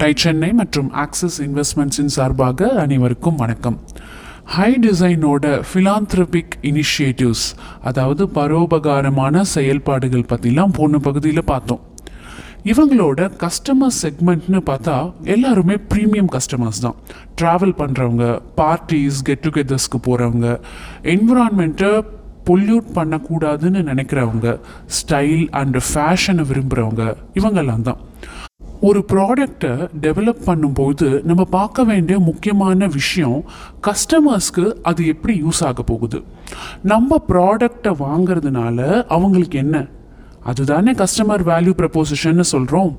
Tie Chennai மற்றும் axis இன்வெஸ்ட்மெண்ட்ஸின் சார்பாக அனைவருக்கும் வணக்கம். ஹை டிசைனோட ஃபிலாந்த்ரபிக் இனிஷியேட்டிவ்ஸ் அதாவது பரோபகாரமான செயல்பாடுகள் பற்றிலாம் போன பகுதியில் பார்த்தோம். இவங்களோட கஸ்டமர் செக்மெண்ட்னு பார்த்தா எல்லாருமே ப்ரீமியம் கஸ்டமர்ஸ் தான். ட்ராவல் பண்ணுறவங்க பார்ட்டிஸ் கெட் டுகெதர்ஸ்க்கு போகிறவங்க என்விரான்மெண்ட்டை பொல்யூட் பண்ணக்கூடாதுன்னு நினைக்கிறவங்க ஸ்டைல் அண்ட் ஃபேஷனை விரும்புகிறவங்க இவங்கெல்லாம் தான். ஒரு ப்ராடக்டை டெவலப் பண்ணும்போது நம்ம பார்க்க வேண்டிய முக்கியமான விஷயம் கஸ்டமர்ஸ்க்கு அது எப்படி யூஸ் ஆக போகுது. நம்ம ப்ராடக்டை வாங்குறதுனால அவங்களுக்கு என்ன? அதுதானே கஸ்டமர் வேல்யூ ப்ரப்போசிஷன்னு சொல்கிறோம்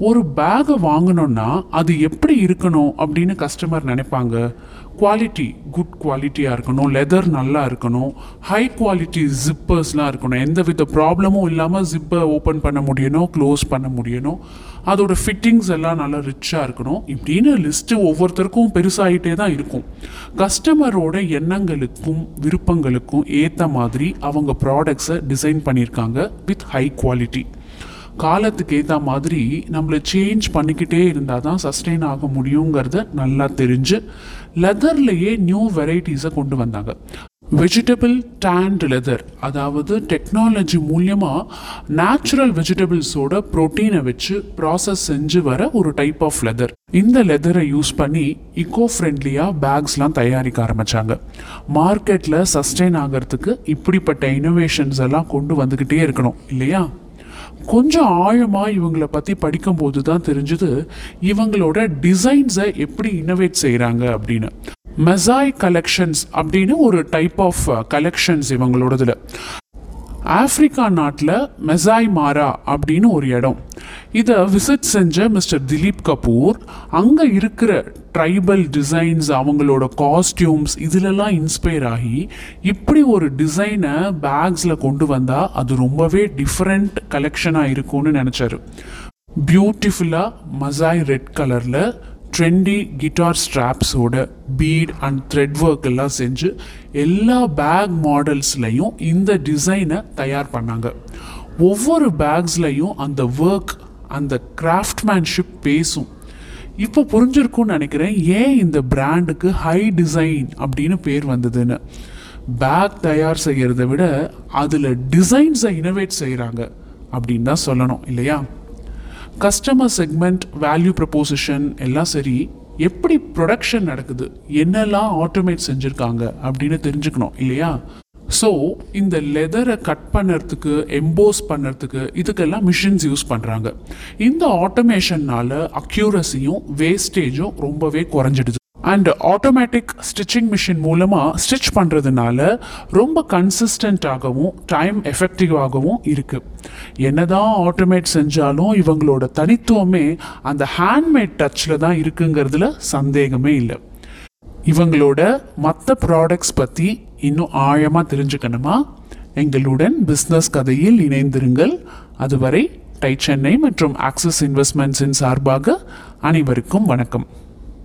ஒரு பேகை வாங்கணும்னா அது எப்படி இருக்கணும் அப்படின்னு கஸ்டமர் நினைப்பாங்க? குவாலிட்டி குட் குவாலிட்டியாக இருக்கணும். லெதர் நல்லா இருக்கணும். ஹை குவாலிட்டி ஜிப்பர்ஸ்லாம் இருக்கணும். எந்த வித ப்ராப்ளமும் இல்லாமல் ஜிப்பை ஓப்பன் பண்ண முடியணும் க்ளோஸ் பண்ண முடியணும். அதோட ஃபிட்டிங்ஸ் எல்லாம் நல்லா ரிச்சாக இருக்கணும். இப்படின்னு லிஸ்ட்டு ஒவ்வொருத்தருக்கும் பெருசாகிட்டே தான் இருக்கும். கஸ்டமரோட எண்ணங்களுக்கும் விருப்பங்களுக்கும் ஏற்ற மாதிரி அவங்க ப்ராடக்ட்ஸை டிசைன் பண்ணியிருக்காங்க வித் ஹை குவாலிட்டி காலத்துக்கு ஏற்ற மாதிரி நம்மளை சேஞ்ச் பண்ணிக்கிட்டே இருந்தால் தான் சஸ்டெயின் ஆக முடியுங்கிறத நல்லா தெரிஞ்சு லெதர்லேயே நியூ வெரைட்டிஸை கொண்டு வந்தாங்க. வெஜிடபிள் டேண்ட் லெதர் அதாவது டெக்னாலஜி மூலியமாக நேச்சுரல் வெஜிடபிள்ஸோட ப்ரோட்டீனை வச்சு ப்ராசஸ் செஞ்சு வர ஒரு டைப் ஆஃப் லெதர் இந்த லெதரை யூஸ் பண்ணி இக்கோ ஃப்ரெண்ட்லியாக பேக்ஸ்லாம் தயாரிக்க ஆரம்பித்தாங்க மார்க்கெட்டில் சஸ்டெயின் ஆகிறதுக்கு இப்படிப்பட்ட இனோவேஷன்ஸ் எல்லாம் கொண்டு வந்துக்கிட்டே இருக்கணும் இல்லையா? கொஞ்சம் ஆழமாக இவங்களை பற்றி படிக்கும்போது தான் தெரிஞ்சுது இவங்களோட டிசைன்ஸை எப்படி இன்னோவேட் செய்கிறாங்க அப்படின்னு. மெசாய் கலெக்ஷன்ஸ் அப்படின்னு ஒரு டைப் ஆஃப் கலெக்ஷன்ஸ் இவங்களோடதுல. ஆப்பிரிக்கா நாட்டில் மெசாய் மாரா அப்படின்னு ஒரு இடம். இதை விசிட் செஞ்ச மிஸ்டர் திலீப் கபூர் அங்கே இருக்கிற ட்ரைபல் டிசைன்ஸ் அவங்களோட காஸ்டியூம்ஸ் இதிலெல்லாம் இன்ஸ்பயர் ஆகி இப்படி ஒரு டிசைனை பேக்ஸில் கொண்டு வந்தால் அது ரொம்பவே டிஃப்ரெண்ட் கலெக்ஷனாக இருக்கும்னு நினச்சாரு. பியூட்டிஃபுல்லாக மசாய் ரெட் கலரில் ட்ரெண்டி கிட்டார் ஸ்ட்ராப்ஸோட பீட் அண்ட் த்ரெட் ஒர்க் எல்லாம் செஞ்சு எல்லா பேக் மாடல்ஸ்லையும் இந்த டிசைனை தயார் பண்ணாங்க. ஒவ்வொரு பேக்ஸ்லையும் அந்த ஒர்க் அந்த கிராஃப்ட்மேன்ஷிப் பேசும். இப்போ புரிஞ்சிருக்கும்னு நினைக்கிறேன் ஏன் இந்த பிராண்டுக்கு ஹை டிசைன் அப்படின்னு பேர் வந்ததுன்னு? பேக் தயார் செய்கிறத விட அதில் டிசைன்ஸை இனோவேட் செய்கிறாங்க அப்படின்னு தான் சொல்லணும் இல்லையா? கஸ்டமர் செக்மெண்ட் வேல்யூ ப்ரப்போசிஷன் எல்லாம் சரி எப்படி ப்ரொடக்ஷன் நடக்குது என்னெல்லாம் ஆட்டோமேட் செஞ்சுருக்காங்க அப்படின்னு தெரிஞ்சுக்கணும் இல்லையா? ஸோ இந்த லெதரை கட் பண்ணுறதுக்கு எம்போஸ் பண்ணுறதுக்கு இதுக்கெல்லாம் மிஷின்ஸ் யூஸ் பண்ணுறாங்க இந்த ஆட்டோமேஷன்னால அக்யூரஸியும் வேஸ்டேஜும் ரொம்பவே குறைஞ்சிடுது அண்ட் ஆட்டோமேட்டிக் ஸ்டிச்சிங் மிஷின் மூலமாக ஸ்டிச் பண்ணுறதுனால ரொம்ப கன்சிஸ்டண்ட்டாகவும் டைம் எஃபெக்டிவாகவும் இருக்குது என்னதான் ஆட்டோமேட் செஞ்சாலும் இவங்களோட தனித்துவமே அந்த ஹேண்ட்மேட் டச்சில் தான் இருக்குங்கிறதுல சந்தேகமே இல்லை. இவங்களோட மற்ற ப்ராடக்ட்ஸ் பற்றி இன்னும் ஆழமாக தெரிஞ்சுக்கணுமா? எங்களுடன் பிஸ்னஸ் கதையில் இணைந்திருங்கள். அதுவரை டை சென்னை மற்றும் ஆக்சிஸ் இன்வெஸ்ட்மெண்ட்ஸின் சார்பாக அனைவருக்கும் வணக்கம்.